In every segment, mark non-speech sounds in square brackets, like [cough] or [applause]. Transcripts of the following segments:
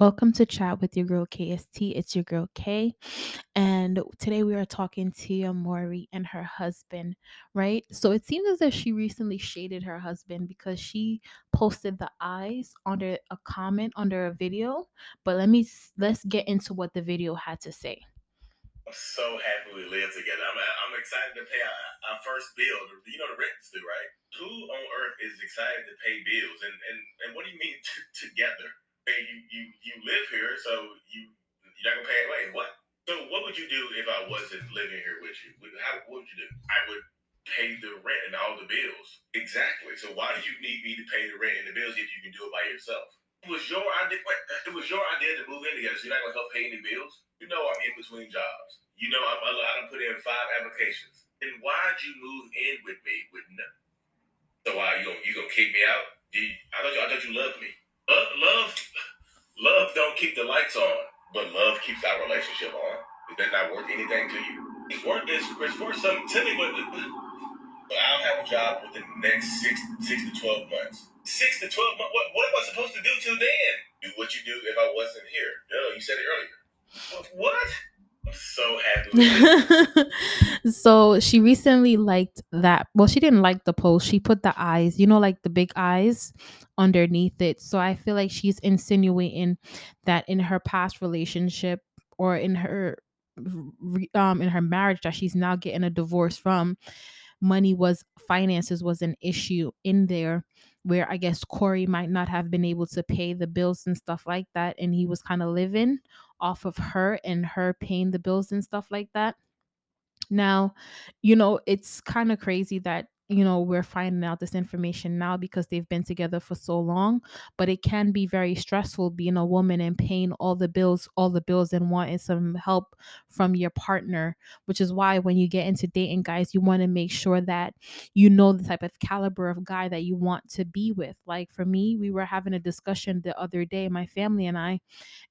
Welcome to chat with your girl KST. It's your girl K. And today we are talking to Mowry and her husband, right? So it seems as if she recently shaded her husband because she posted the eyes under a comment under a video. But let me let's get into what the video had to say. I'm so happy we live together. I'm, uh, I'm excited to pay our, our first bill. You know the rents due, right? Who on earth is excited to pay bills? And and, and what do you mean [laughs] t- together? Live here, so you you're not gonna pay it away. What? So what would you do if I wasn't living here with you? How what would you do? I would pay the rent and all the bills. Exactly. So why do you need me to pay the rent and the bills if you can do it by yourself? It was your idea. It was your idea to move in together. So you're not gonna help pay any bills. You know I'm in between jobs. You know I'm allowed to put in five applications. Then why'd you move in with me with nothing? So why you gonna you gonna kick me out? You, I thought you I thought you loved me. Love, love, love don't keep the lights on, but love keeps our relationship on. Is that not worth anything to you? It's worth this. It's worth something. Tell me what. But I'll have a job within the next six, six to twelve months. Six to twelve months. What, what am I supposed to do till then? Do what you do if I wasn't here. No, you said it earlier. What? [laughs] so she recently liked that. Well, she didn't like the post. She put the eyes, you know, like the big eyes underneath it. So I feel like she's insinuating that in her past relationship or in her um in her marriage that she's now getting a divorce from, money was finances was an issue in there where I guess Cory might not have been able to pay the bills and stuff like that. And he was kind of living off of her and her paying the bills and stuff like that. Now, you know, it's kind of crazy that you know we're finding out this information now because they've been together for so long but it can be very stressful being a woman and paying all the bills all the bills and wanting some help from your partner which is why when you get into dating guys you want to make sure that you know the type of caliber of guy that you want to be with. Like for me we were having a discussion the other day my family and I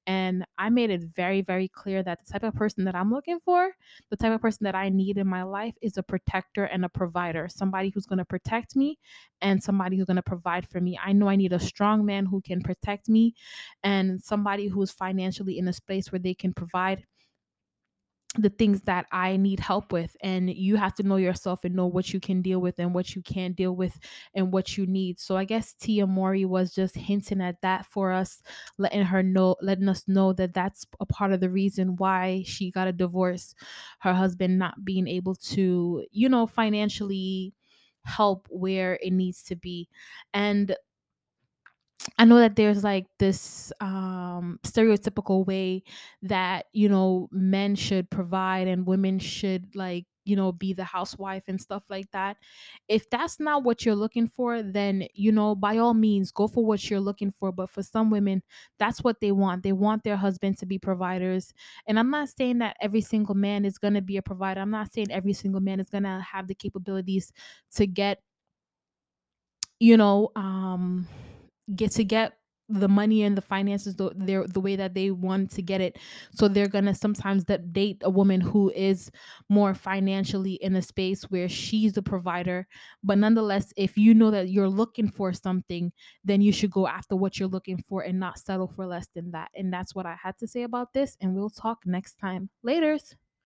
and I made it very, very clear that the type of person that I'm looking for, the type of person that I need in my life is a protector and a provider, somebody who's going to protect me and somebody who's going to provide for me. I know I need a strong man who can protect me and somebody who's financially in a space where they can provide the things that I need help with. And you have to know yourself and know what you can deal with and what you can't deal with and what you need. So I guess Tia Mowry was just hinting at that for us, letting her know, letting us know that that's a part of the reason why she got a divorce. Her husband not being able to, you know, financially help where it needs to be. And I know that there's like this um, stereotypical way that you know men should provide and women should like you know be the housewife and stuff like that. If that's not what you're looking for, then you know by all means go for what you're looking for. But for some women, that's what they want. They want their husband to be providers. And I'm not saying that every single man is gonna be a provider. I'm not saying every single man is gonna have the capabilities to get you know um get to get the money and the finances the, their, the way that they want to get it. So they're gonna sometimes date a woman who is more financially in a space where she's the provider. But nonetheless if you know that you're looking for something then you should go after what you're looking for and not settle for less than that. And that's what i had to say about this and we'll talk next time. Laters